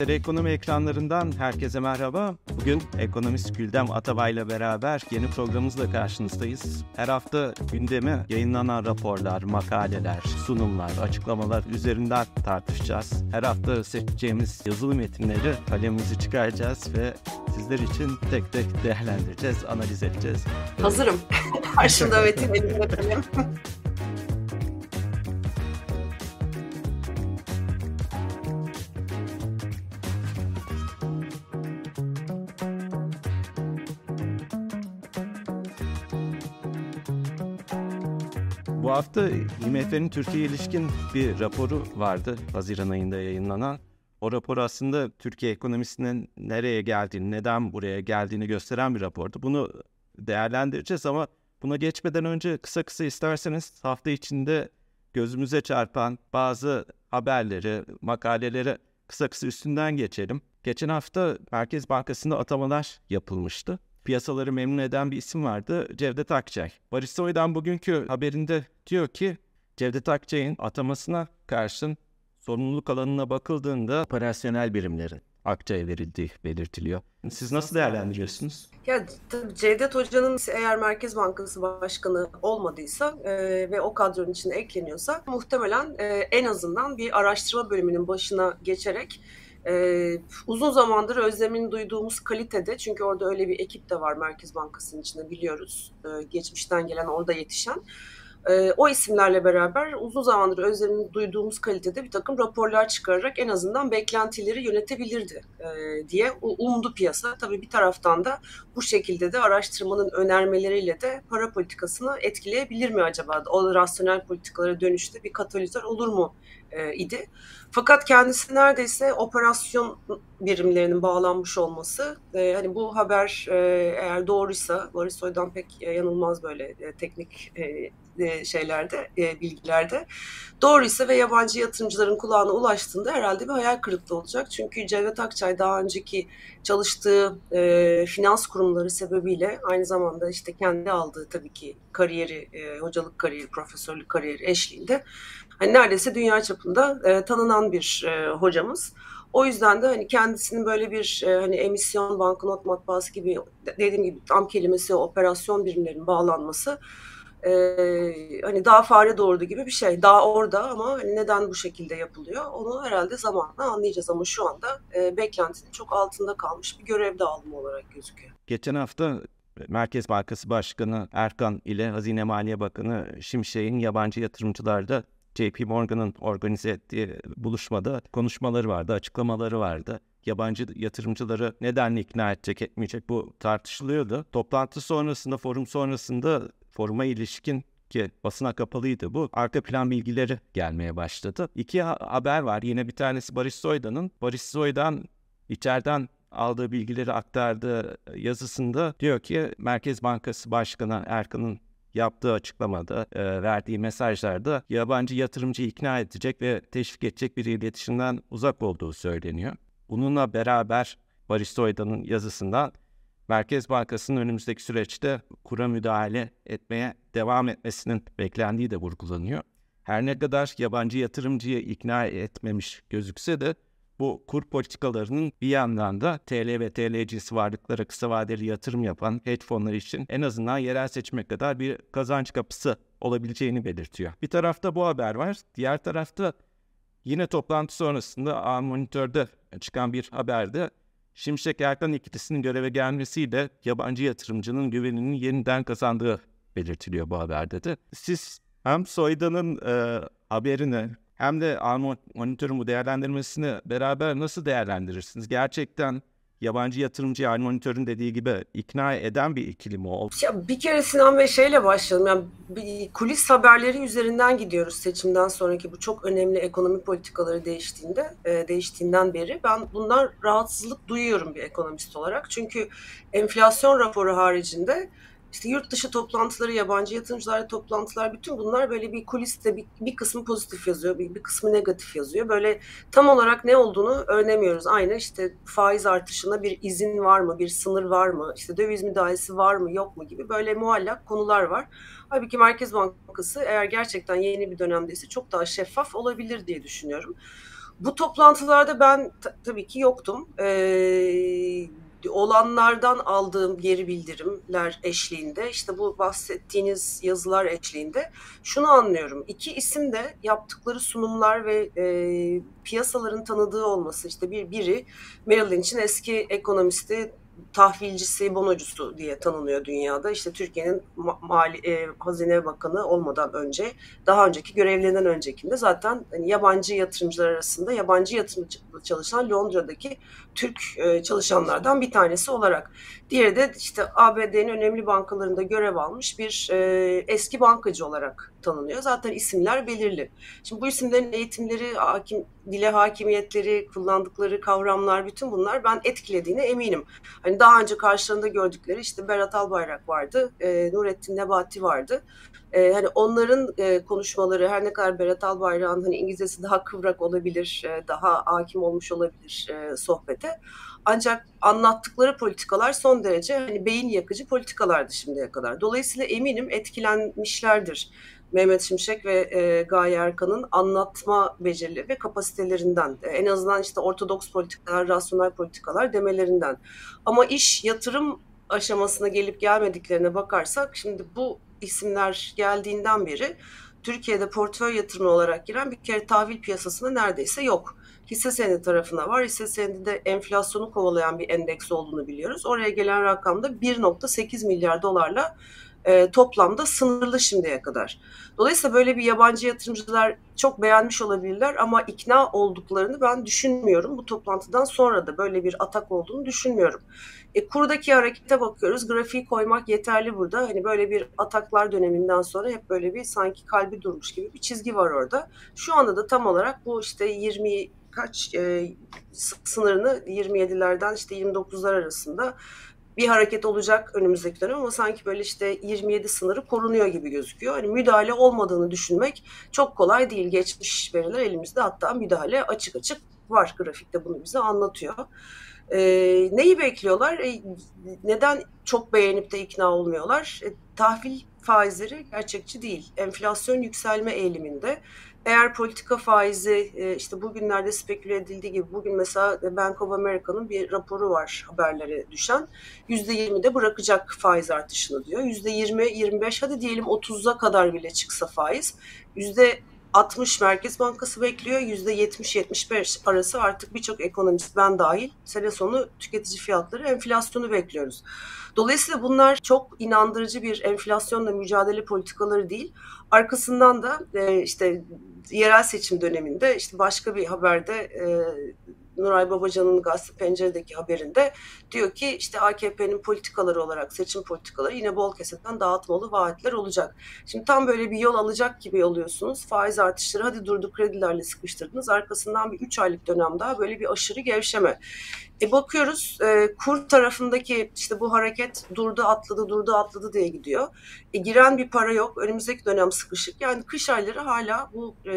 Ekonomi ekranlarından herkese merhaba. Bugün ekonomist Güldem Atabay'la beraber yeni programımızla karşınızdayız. Her hafta gündeme yayınlanan raporlar, makaleler, sunumlar, açıklamalar üzerinden tartışacağız. Her hafta seçeceğimiz yazılı metinleri kalemimizi çıkaracağız ve sizler için tek tek değerlendireceğiz, analiz edeceğiz. Hazırım. Karşımda metin hafta IMF'nin Türkiye ilişkin bir raporu vardı Haziran ayında yayınlanan. O rapor aslında Türkiye ekonomisinin nereye geldiğini, neden buraya geldiğini gösteren bir rapordu. Bunu değerlendireceğiz ama buna geçmeden önce kısa kısa isterseniz hafta içinde gözümüze çarpan bazı haberleri, makaleleri kısa kısa üstünden geçelim. Geçen hafta Merkez Bankası'nda atamalar yapılmıştı piyasaları memnun eden bir isim vardı. Cevdet Akçay. Barış Soy'dan bugünkü haberinde diyor ki Cevdet Akçay'ın atamasına karşın sorumluluk alanına bakıldığında operasyonel birimlerin Akçay'a verildiği belirtiliyor. Siz nasıl değerlendiriyorsunuz? Ya tabii Cevdet Hoca'nın eğer Merkez Bankası Başkanı olmadıysa e, ve o kadronun içine ekleniyorsa muhtemelen e, en azından bir araştırma bölümünün başına geçerek ee, uzun zamandır özlemini duyduğumuz kalitede çünkü orada öyle bir ekip de var Merkez Bankası'nın içinde biliyoruz. Ee, geçmişten gelen orada yetişen. Ee, o isimlerle beraber uzun zamandır özlemini duyduğumuz kalitede bir takım raporlar çıkararak en azından beklentileri yönetebilirdi e, diye umdu piyasa. Tabii bir taraftan da bu şekilde de araştırmanın önermeleriyle de para politikasını etkileyebilir mi acaba? O rasyonel politikalara dönüşte bir katalizör olur mu e, idi. Fakat kendisi neredeyse operasyon birimlerinin bağlanmış olması, e, hani bu haber e, eğer doğruysa, Barış Soy'dan pek yanılmaz böyle e, teknik e, e, şeylerde, e, bilgilerde. Doğruysa ve yabancı yatırımcıların kulağına ulaştığında herhalde bir hayal kırıklığı olacak. Çünkü Cevdet Akçay daha önceki çalıştığı e, finans kurumları sebebiyle aynı zamanda işte kendi aldığı tabii ki kariyeri, e, hocalık kariyeri, profesörlük kariyeri eşliğinde hani neredeyse dünya çapında e, tanınan bir e, hocamız. O yüzden de hani kendisinin böyle bir e, hani emisyon, banknot matbaası gibi dediğim gibi tam kelimesi operasyon birimlerinin bağlanması e, hani daha fare doğurdu gibi bir şey. Daha orada ama hani neden bu şekilde yapılıyor onu herhalde zamanla anlayacağız ama şu anda e, beklentinin çok altında kalmış bir görev dağılımı olarak gözüküyor. Geçen hafta Merkez Bankası Başkanı Erkan ile Hazine Maliye Bakanı Şimşek'in yabancı yatırımcılarda JP Morgan'ın organize ettiği buluşmada konuşmaları vardı, açıklamaları vardı. Yabancı yatırımcıları neden ikna edecek etmeyecek bu tartışılıyordu. Toplantı sonrasında, forum sonrasında foruma ilişkin ki basına kapalıydı bu. Arka plan bilgileri gelmeye başladı. İki haber var. Yine bir tanesi Barış Soydan'ın. Barış Soydan içeriden aldığı bilgileri aktardığı yazısında diyor ki Merkez Bankası Başkanı Erkan'ın yaptığı açıklamada, e, verdiği mesajlarda yabancı yatırımcı ikna edecek ve teşvik edecek bir iletişimden uzak olduğu söyleniyor. Bununla beraber Barış Soydan'ın yazısından Merkez Bankası'nın önümüzdeki süreçte kura müdahale etmeye devam etmesinin beklendiği de vurgulanıyor. Her ne kadar yabancı yatırımcıyı ikna etmemiş gözükse de bu kur politikalarının bir yandan da TL ve TL cinsi varlıklara kısa vadeli yatırım yapan hedge fonları için en azından yerel seçime kadar bir kazanç kapısı olabileceğini belirtiyor. Bir tarafta bu haber var. Diğer tarafta yine toplantı sonrasında A Monitör'de çıkan bir haberde Şimşek Erkan ikilisinin göreve gelmesiyle yabancı yatırımcının güvenini yeniden kazandığı belirtiliyor bu haberde de. Siz hem Soydan'ın e, haberini hem de A monitörün bu değerlendirmesini beraber nasıl değerlendirirsiniz? Gerçekten yabancı yatırımcı aynı monitörün dediği gibi ikna eden bir ikili mi oldu? Ya bir kere Sinan Bey şeyle başlayalım. Yani bir kulis haberleri üzerinden gidiyoruz seçimden sonraki bu çok önemli ekonomi politikaları değiştiğinde e, değiştiğinden beri ben bundan rahatsızlık duyuyorum bir ekonomist olarak. Çünkü enflasyon raporu haricinde işte yurt dışı toplantıları, yabancı yatırımcılarla toplantılar bütün bunlar böyle bir kuliste bir, bir kısmı pozitif yazıyor, bir, bir kısmı negatif yazıyor. Böyle tam olarak ne olduğunu öğrenemiyoruz. Aynı işte faiz artışına bir izin var mı, bir sınır var mı, işte döviz müdahalesi var mı, yok mu gibi böyle muallak konular var. Halbuki Merkez Bankası eğer gerçekten yeni bir dönemdeyse çok daha şeffaf olabilir diye düşünüyorum. Bu toplantılarda ben tabii ki yoktum. Ee, olanlardan aldığım geri bildirimler eşliğinde işte bu bahsettiğiniz yazılar eşliğinde şunu anlıyorum. İki isim de yaptıkları sunumlar ve e, piyasaların tanıdığı olması işte bir biri Merrill Lynch'in eski ekonomisti tahvilcisi, bonocusu diye tanınıyor dünyada. İşte Türkiye'nin mali, e, hazine bakanı olmadan önce, daha önceki görevlerinden öncekinde zaten hani yabancı yatırımcılar arasında yabancı yatırımcı çalışan Londra'daki Türk e, çalışanlardan bir tanesi olarak. Diğeri de işte ABD'nin önemli bankalarında görev almış bir e, eski bankacı olarak tanınıyor. Zaten isimler belirli. Şimdi bu isimlerin eğitimleri, hakim, dile hakimiyetleri, kullandıkları kavramlar bütün bunlar ben etkilediğine eminim. Hani daha önce karşılarında gördükleri işte Berat Albayrak vardı, e, Nurettin Nebati vardı. E, hani onların e, konuşmaları her ne kadar Berat Albayrak'ın hani İngilizcesi daha kıvrak olabilir, e, daha hakim olmuş olabilir e, sohbete. Ancak anlattıkları politikalar son derece hani beyin yakıcı politikalardı şimdiye kadar. Dolayısıyla eminim etkilenmişlerdir. Mehmet Şimşek ve e, Gaye Erkan'ın anlatma beceri ve kapasitelerinden, e, en azından işte ortodoks politikalar, rasyonel politikalar demelerinden. Ama iş yatırım aşamasına gelip gelmediklerine bakarsak, şimdi bu isimler geldiğinden beri Türkiye'de portföy yatırımı olarak giren bir kere tahvil piyasasında neredeyse yok. Hisse senedi tarafına var. Hisse senedi de enflasyonu kovalayan bir endeks olduğunu biliyoruz. Oraya gelen rakamda 1.8 milyar dolarla e, toplamda sınırlı şimdiye kadar. Dolayısıyla böyle bir yabancı yatırımcılar çok beğenmiş olabilirler ama ikna olduklarını ben düşünmüyorum. Bu toplantıdan sonra da böyle bir atak olduğunu düşünmüyorum. E, kurdaki harekete bakıyoruz. Grafiği koymak yeterli burada. Hani böyle bir ataklar döneminden sonra hep böyle bir sanki kalbi durmuş gibi bir çizgi var orada. Şu anda da tam olarak bu işte 20 kaç e, sınırını 27'lerden işte 29'lar arasında bir hareket olacak önümüzdeki dönem ama sanki böyle işte 27 sınırı korunuyor gibi gözüküyor. Hani müdahale olmadığını düşünmek çok kolay değil. Geçmiş veriler elimizde hatta müdahale açık açık var. Grafikte bunu bize anlatıyor. E, neyi bekliyorlar? E, neden çok beğenip de ikna olmuyorlar? E, tahvil faizleri gerçekçi değil. Enflasyon yükselme eğiliminde. Eğer politika faizi e, işte bugünlerde speküle edildiği gibi bugün mesela Bank of America'nın bir raporu var haberlere düşen. %20'de bırakacak faiz artışını diyor. %20, 25 hadi diyelim 30'a kadar bile çıksa faiz. 60 Merkez Bankası bekliyor. %70-75 arası artık birçok ekonomist ben dahil sene sonu tüketici fiyatları enflasyonu bekliyoruz. Dolayısıyla bunlar çok inandırıcı bir enflasyonla mücadele politikaları değil. Arkasından da e, işte yerel seçim döneminde işte başka bir haberde e, Nuray Babacan'ın Gazete Pencere'deki haberinde diyor ki işte AKP'nin politikaları olarak seçim politikaları yine bol keseden dağıtmalı vaatler olacak. Şimdi tam böyle bir yol alacak gibi oluyorsunuz. Faiz artışları hadi durduk kredilerle sıkıştırdınız. Arkasından bir 3 aylık dönem daha böyle bir aşırı gevşeme. E bakıyoruz e, kur tarafındaki işte bu hareket durdu atladı durdu atladı diye gidiyor. E, giren bir para yok. Önümüzdeki dönem sıkışık. Yani kış ayları hala bu e,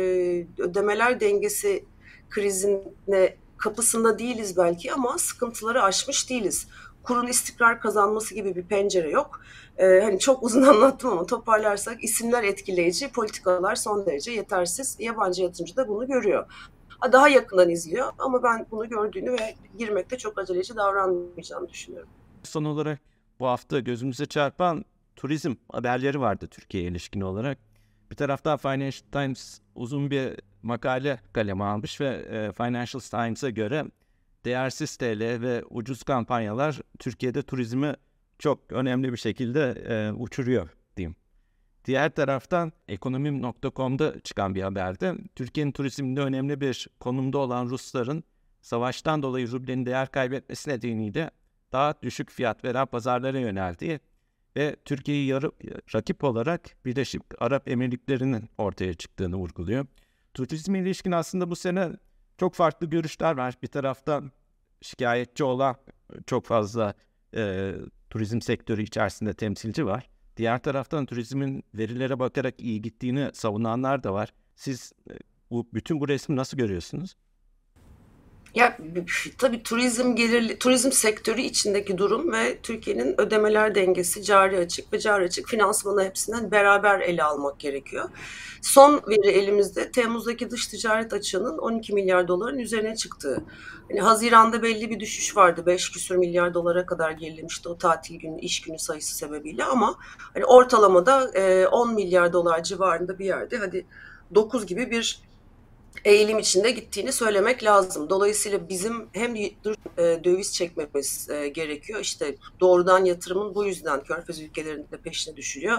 ödemeler dengesi krizine kapısında değiliz belki ama sıkıntıları aşmış değiliz. Kurun istikrar kazanması gibi bir pencere yok. Ee, hani çok uzun anlattım ama toparlarsak isimler etkileyici, politikalar son derece yetersiz. Yabancı yatırımcı da bunu görüyor. Daha yakından izliyor ama ben bunu gördüğünü ve girmekte çok aceleci davranmayacağını düşünüyorum. Son olarak bu hafta gözümüze çarpan turizm haberleri vardı Türkiye'ye ilişkin olarak. Bir taraftan Financial Times uzun bir makale kaleme almış ve e, Financial Times'a göre değersiz TL ve ucuz kampanyalar Türkiye'de turizmi çok önemli bir şekilde e, uçuruyor diyeyim. Diğer taraftan ekonomim.com'da çıkan bir haberde Türkiye'nin turizminde önemli bir konumda olan Rusların savaştan dolayı rublenin değer kaybetmesi nedeniyle daha düşük fiyat veren pazarlara yöneldiği ve Türkiye'yi rakip olarak Birleşik Arap Emirlikleri'nin ortaya çıktığını vurguluyor. Turizme ilişkin aslında bu sene çok farklı görüşler var. Bir taraftan şikayetçi olan çok fazla e, turizm sektörü içerisinde temsilci var. Diğer taraftan turizmin verilere bakarak iyi gittiğini savunanlar da var. Siz e, bu bütün bu resmi nasıl görüyorsunuz? Ya tabii turizm gelirli, turizm sektörü içindeki durum ve Türkiye'nin ödemeler dengesi, cari açık ve cari açık finansmanı hepsinden beraber ele almak gerekiyor. Son veri elimizde Temmuz'daki dış ticaret açığının 12 milyar doların üzerine çıktığı. Hani Haziran'da belli bir düşüş vardı. 5 küsur milyar dolara kadar gerilemişti o tatil günü, iş günü sayısı sebebiyle ama hani ortalamada 10 milyar dolar civarında bir yerde hadi 9 gibi bir eğilim içinde gittiğini söylemek lazım. Dolayısıyla bizim hem e, döviz çekmemiz e, gerekiyor. İşte doğrudan yatırımın bu yüzden Körfez ülkelerinde peşine düşülüyor.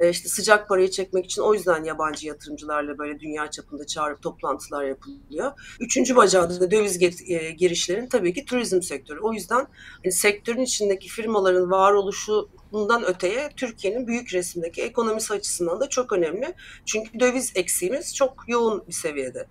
E, işte sıcak parayı çekmek için o yüzden yabancı yatırımcılarla böyle dünya çapında çağırıp toplantılar yapılıyor. Üçüncü bacağı da döviz girişlerin tabii ki turizm sektörü. O yüzden hani sektörün içindeki firmaların varoluşu bundan öteye Türkiye'nin büyük resimdeki ekonomisi açısından da çok önemli. Çünkü döviz eksiğimiz çok yoğun bir seviyede.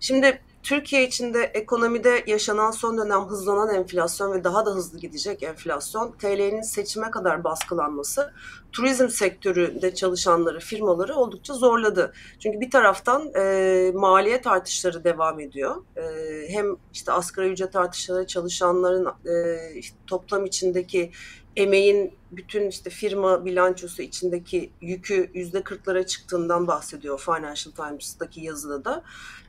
Şimdi Türkiye içinde ekonomide yaşanan son dönem hızlanan enflasyon ve daha da hızlı gidecek enflasyon, TL'nin seçime kadar baskılanması turizm sektöründe çalışanları, firmaları oldukça zorladı. Çünkü bir taraftan e, maliyet artışları devam ediyor. E, hem işte asgari ücret artışları, çalışanların e, toplam içindeki emeğin bütün işte firma bilançosu içindeki yükü yüzde kırklara çıktığından bahsediyor Financial Times'daki yazıda da.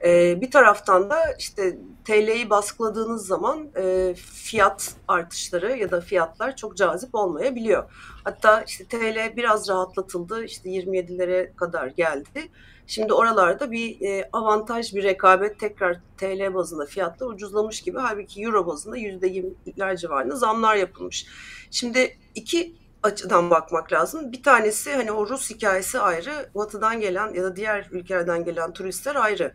Ee, bir taraftan da işte TL'yi baskıladığınız zaman e, fiyat artışları ya da fiyatlar çok cazip olmayabiliyor. Hatta işte TL biraz rahatlatıldı işte 27'lere kadar geldi. Şimdi oralarda bir e, avantaj, bir rekabet tekrar TL bazında fiyatlar ucuzlamış gibi. Halbuki Euro bazında %20'ler civarında zamlar yapılmış. Şimdi iki açıdan bakmak lazım. Bir tanesi hani o Rus hikayesi ayrı, Batı'dan gelen ya da diğer ülkelerden gelen turistler ayrı.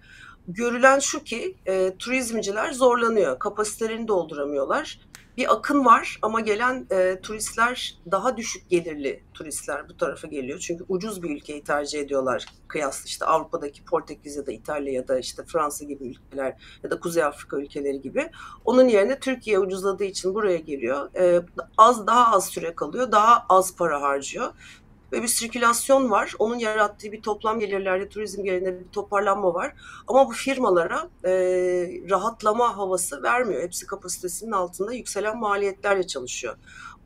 Görülen şu ki e, turizmciler zorlanıyor, kapasitelerini dolduramıyorlar bir akın var ama gelen e, turistler daha düşük gelirli turistler bu tarafa geliyor. Çünkü ucuz bir ülkeyi tercih ediyorlar kıyaslı işte Avrupa'daki Portekiz ya da İtalya ya da işte Fransa gibi ülkeler ya da Kuzey Afrika ülkeleri gibi. Onun yerine Türkiye ucuzladığı için buraya geliyor. E, az daha az süre kalıyor, daha az para harcıyor ve bir sirkülasyon var. Onun yarattığı bir toplam gelirlerde turizm gelirinde bir toparlanma var. Ama bu firmalara e, rahatlama havası vermiyor. Hepsi kapasitesinin altında yükselen maliyetlerle çalışıyor.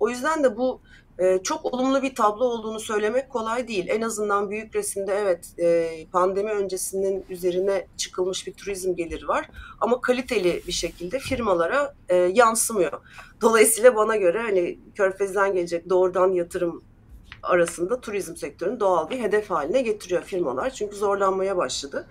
O yüzden de bu e, çok olumlu bir tablo olduğunu söylemek kolay değil. En azından büyük resimde evet e, pandemi öncesinin üzerine çıkılmış bir turizm geliri var. Ama kaliteli bir şekilde firmalara e, yansımıyor. Dolayısıyla bana göre hani Körfez'den gelecek doğrudan yatırım arasında turizm sektörünü doğal bir hedef haline getiriyor firmalar. Çünkü zorlanmaya başladı.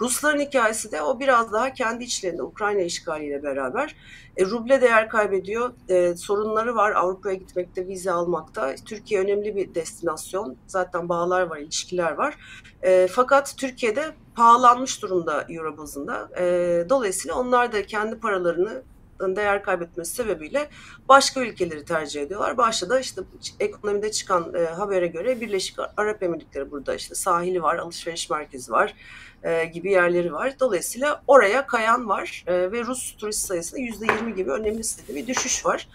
Rusların hikayesi de o biraz daha kendi içlerinde Ukrayna işgaliyle beraber e, ruble değer kaybediyor. E, sorunları var Avrupa'ya gitmekte, vize almakta. Türkiye önemli bir destinasyon. Zaten bağlar var, ilişkiler var. E, fakat Türkiye'de pahalanmış durumda Euro bazında. E, dolayısıyla onlar da kendi paralarını değer kaybetmesi sebebiyle başka ülkeleri tercih ediyorlar. Başta da işte ekonomide çıkan e, habere göre Birleşik Arap Emirlikleri burada işte sahili var, alışveriş merkezi var e, gibi yerleri var. Dolayısıyla oraya kayan var e, ve Rus turist sayısında yüzde yirmi gibi önemli bir düşüş var.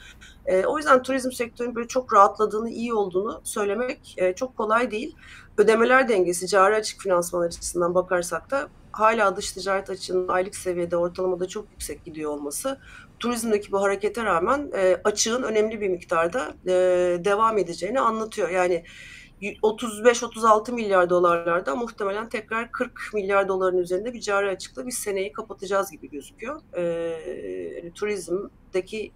E, o yüzden turizm sektörünün böyle çok rahatladığını, iyi olduğunu söylemek e, çok kolay değil. Ödemeler dengesi, cari açık finansman açısından bakarsak da hala dış ticaret açığının aylık seviyede ortalamada çok yüksek gidiyor olması turizmdeki bu harekete rağmen e, açığın önemli bir miktarda e, devam edeceğini anlatıyor. Yani 35-36 milyar dolarlarda muhtemelen tekrar 40 milyar doların üzerinde bir cari açıkla bir seneyi kapatacağız gibi gözüküyor. E, turizmdeki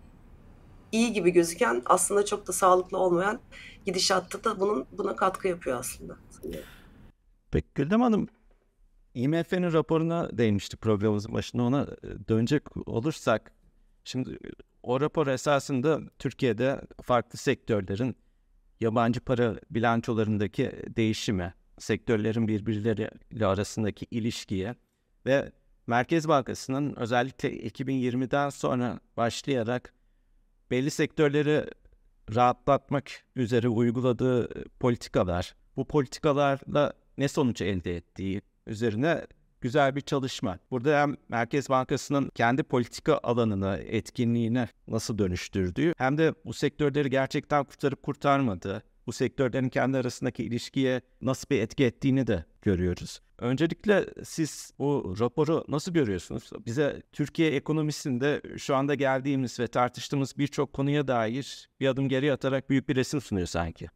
iyi gibi gözüken aslında çok da sağlıklı olmayan gidişatta da bunun buna katkı yapıyor aslında. Peki Güldem Hanım IMF'nin raporuna değinmiştik programımızın başında ona e, dönecek olursak şimdi o rapor esasında Türkiye'de farklı sektörlerin yabancı para bilançolarındaki değişimi, sektörlerin birbirleriyle arasındaki ilişkiye ve Merkez Bankası'nın özellikle 2020'den sonra başlayarak belli sektörleri rahatlatmak üzere uyguladığı politikalar, bu politikalarla ne sonuç elde ettiği üzerine güzel bir çalışma. Burada hem Merkez Bankası'nın kendi politika alanını, etkinliğini nasıl dönüştürdüğü hem de bu sektörleri gerçekten kurtarıp kurtarmadığı, bu sektörlerin kendi arasındaki ilişkiye nasıl bir etki ettiğini de görüyoruz. Öncelikle siz bu raporu nasıl görüyorsunuz? Bize Türkiye ekonomisinde şu anda geldiğimiz ve tartıştığımız birçok konuya dair bir adım geri atarak büyük bir resim sunuyor sanki.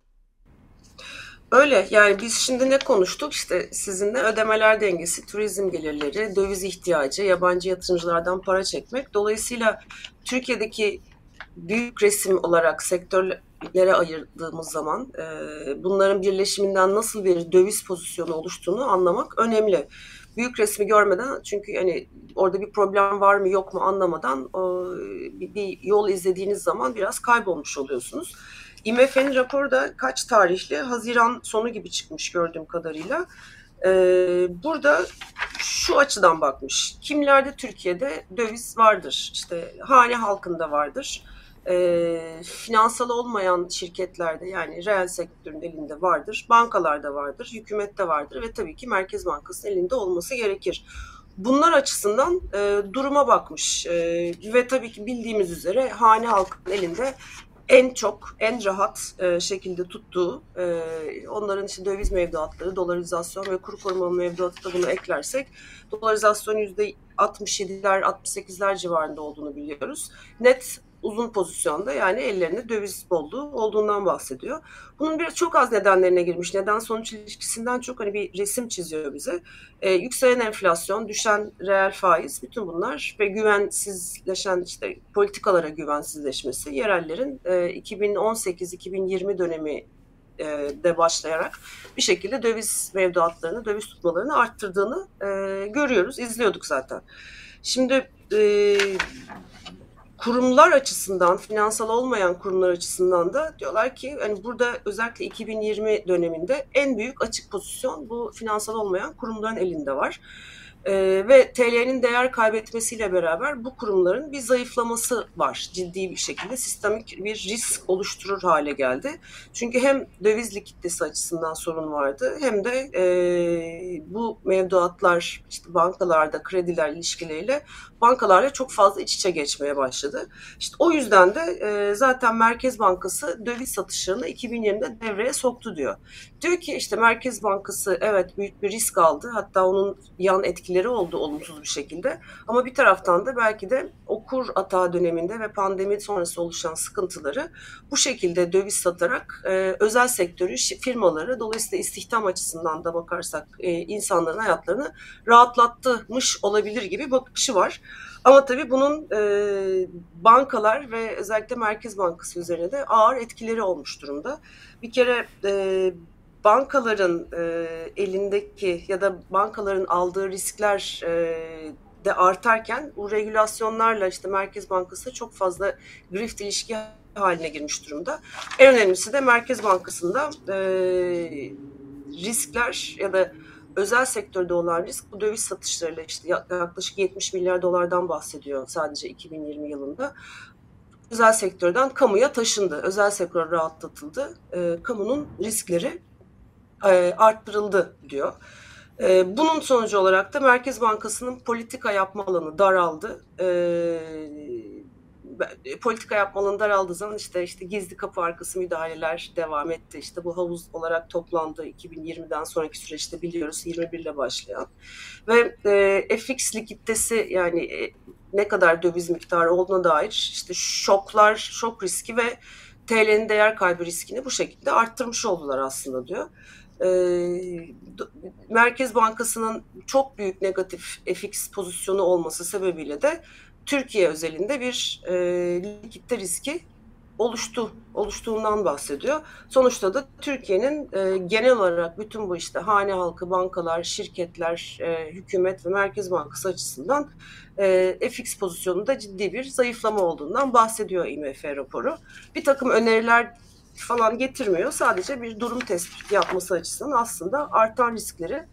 Öyle yani biz şimdi ne konuştuk işte sizinle ödemeler dengesi, turizm gelirleri, döviz ihtiyacı, yabancı yatırımcılardan para çekmek. Dolayısıyla Türkiye'deki büyük resim olarak sektörlere ayırdığımız zaman e, bunların birleşiminden nasıl bir döviz pozisyonu oluştuğunu anlamak önemli. Büyük resmi görmeden çünkü hani orada bir problem var mı yok mu anlamadan bir, bir yol izlediğiniz zaman biraz kaybolmuş oluyorsunuz. IMF'nin raporu da kaç tarihli? Haziran sonu gibi çıkmış gördüğüm kadarıyla. Ee, burada şu açıdan bakmış. Kimlerde Türkiye'de döviz vardır? İşte hane halkında vardır. Ee, finansal olmayan şirketlerde yani reel sektörün elinde vardır. Bankalarda vardır, hükümette vardır ve tabii ki Merkez Bankası'nın elinde olması gerekir. Bunlar açısından e, duruma bakmış e, ve tabii ki bildiğimiz üzere hane halkının elinde en çok, en rahat e, şekilde tuttuğu, e, onların işte döviz mevduatları, dolarizasyon ve kuru koruma mevduatı da bunu eklersek, dolarizasyon yüzde 67'ler, 68'ler civarında olduğunu biliyoruz. Net uzun pozisyonda yani ellerinde döviz bolluğu olduğundan bahsediyor. Bunun bir çok az nedenlerine girmiş. Neden sonuç ilişkisinden çok hani bir resim çiziyor bize. Ee, yükselen enflasyon, düşen reel faiz bütün bunlar ve güvensizleşen işte politikalara güvensizleşmesi yerellerin e, 2018-2020 dönemi e, de başlayarak bir şekilde döviz mevduatlarını, döviz tutmalarını arttırdığını e, görüyoruz, izliyorduk zaten. Şimdi e, kurumlar açısından, finansal olmayan kurumlar açısından da diyorlar ki hani burada özellikle 2020 döneminde en büyük açık pozisyon bu finansal olmayan kurumların elinde var. E, ve TL'nin değer kaybetmesiyle beraber bu kurumların bir zayıflaması var. Ciddi bir şekilde sistemik bir risk oluşturur hale geldi. Çünkü hem döviz likiditesi açısından sorun vardı hem de e, bu mevduatlar işte bankalarda krediler ilişkileriyle bankalarla çok fazla iç içe geçmeye başladı. İşte o yüzden de e, zaten Merkez Bankası döviz satışlarını 2020'de devreye soktu diyor. Diyor ki işte Merkez Bankası evet büyük bir risk aldı. Hatta onun yan etkileri oldu olumsuz bir şekilde. Ama bir taraftan da belki de okur atağı döneminde ve pandemi sonrası oluşan sıkıntıları bu şekilde döviz satarak e, özel sektörü, firmaları dolayısıyla istihdam açısından da bakarsak e, insanların hayatlarını rahatlatmış olabilir gibi bakışı var. Ama tabii bunun e, bankalar ve özellikle Merkez Bankası üzerine de ağır etkileri olmuş durumda. Bir kere e, bankaların e, elindeki ya da bankaların aldığı riskler e, de artarken bu regülasyonlarla işte Merkez Bankası çok fazla grift ilişki haline girmiş durumda. En önemlisi de Merkez Bankası'nda e, riskler ya da özel sektörde olan risk bu döviz satışlarıyla işte yaklaşık 70 milyar dolardan bahsediyor sadece 2020 yılında. Özel sektörden kamuya taşındı. Özel sektör rahatlatıldı. E, kamunun riskleri e, arttırıldı diyor. E, bunun sonucu olarak da Merkez Bankası'nın politika yapma alanı daraldı. E, politika yapma alanı daraldığı zaman işte işte gizli kapı arkası müdahaleler devam etti. İşte bu havuz olarak toplandı 2020'den sonraki süreçte biliyoruz 21 ile başlayan. Ve e, FX likiditesi yani e, ne kadar döviz miktarı olduğuna dair işte şoklar, şok riski ve TL'nin değer kaybı riskini bu şekilde arttırmış oldular aslında diyor. Merkez Bankası'nın çok büyük negatif FX pozisyonu olması sebebiyle de Türkiye özelinde bir e, likitte riski oluştu, oluştuğundan bahsediyor. Sonuçta da Türkiye'nin e, genel olarak bütün bu işte hane halkı, bankalar, şirketler, e, hükümet ve Merkez Bankası açısından e, FX pozisyonunda ciddi bir zayıflama olduğundan bahsediyor IMF raporu. Bir takım öneriler falan getirmiyor. Sadece bir durum tespiti yapması açısından aslında artan riskleri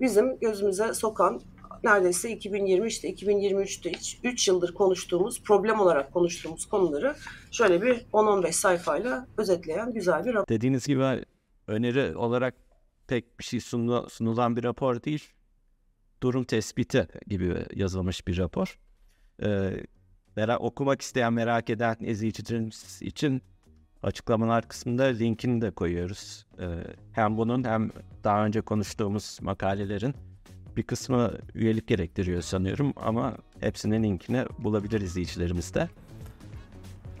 bizim gözümüze sokan neredeyse 2020 işte 2023'te hiç 3 yıldır konuştuğumuz problem olarak konuştuğumuz konuları şöyle bir 10-15 sayfayla özetleyen güzel bir rapor. Dediğiniz gibi öneri olarak pek bir şey sunulan bir rapor değil. Durum tespiti gibi yazılmış bir rapor. Ee, okumak isteyen, merak eden izleyicilerimiz için Açıklamalar kısmında linkini de koyuyoruz. Ee, hem bunun hem daha önce konuştuğumuz makalelerin bir kısmı üyelik gerektiriyor sanıyorum ama hepsinin linkini bulabilir izleyicilerimiz de.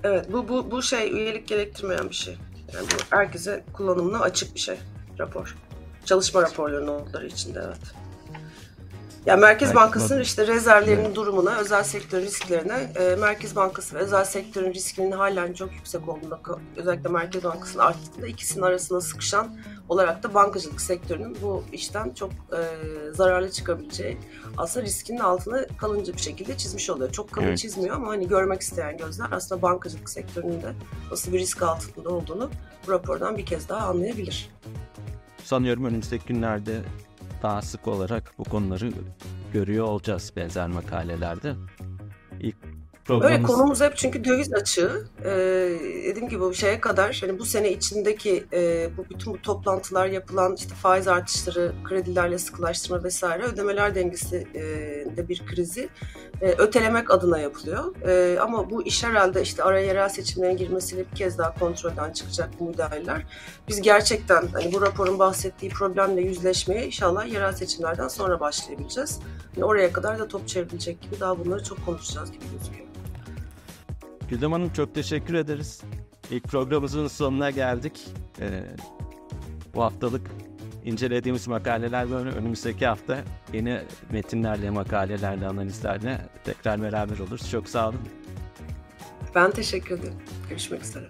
Evet bu, bu, bu şey üyelik gerektirmeyen bir şey. Yani bu herkese kullanımına açık bir şey rapor. Çalışma raporları notları içinde evet. Yani Merkez Bankası'nın işte rezervlerinin Evet. durumuna, özel sektör risklerine, e, Merkez Bankası ve özel sektörün riskinin halen çok yüksek olduğunda, özellikle Merkez Bankası'nın arttığında ikisinin arasına sıkışan olarak da bankacılık sektörünün bu işten çok e, zararlı çıkabileceği aslında riskinin altına kalınca bir şekilde çizmiş oluyor. Çok kalın Evet. çizmiyor ama hani görmek isteyen gözler aslında bankacılık sektörünün de nasıl bir risk altında olduğunu bu rapordan bir kez daha anlayabilir. Sanıyorum önümüzdeki günlerde daha sık olarak bu konuları görüyor olacağız benzer makalelerde. İlk Öyle programımız konumuz hep çünkü döviz açığı. Ee, dediğim gibi bu şeye kadar hani bu sene içindeki e, bu bütün bu toplantılar yapılan işte faiz artışları, kredilerle sıkılaştırma vesaire ödemeler dengesi e, de bir krizi e, ötelemek adına yapılıyor. E, ama bu iş herhalde işte araya yerel seçimlerin girmesiyle bir kez daha kontrolden çıkacak bu müdahaleler. Biz gerçekten hani bu raporun bahsettiği problemle yüzleşmeye inşallah yerel seçimlerden sonra başlayabileceğiz. Yani oraya kadar da top çevrilecek gibi daha bunları çok konuşacağız gibi gözüküyor. Güldem Hanım çok teşekkür ederiz. İlk programımızın sonuna geldik. Ee, bu haftalık incelediğimiz makaleler böyle önümüzdeki hafta yeni metinlerle, makalelerle, analizlerle tekrar beraber oluruz. Çok sağ olun. Ben teşekkür ederim. Görüşmek üzere.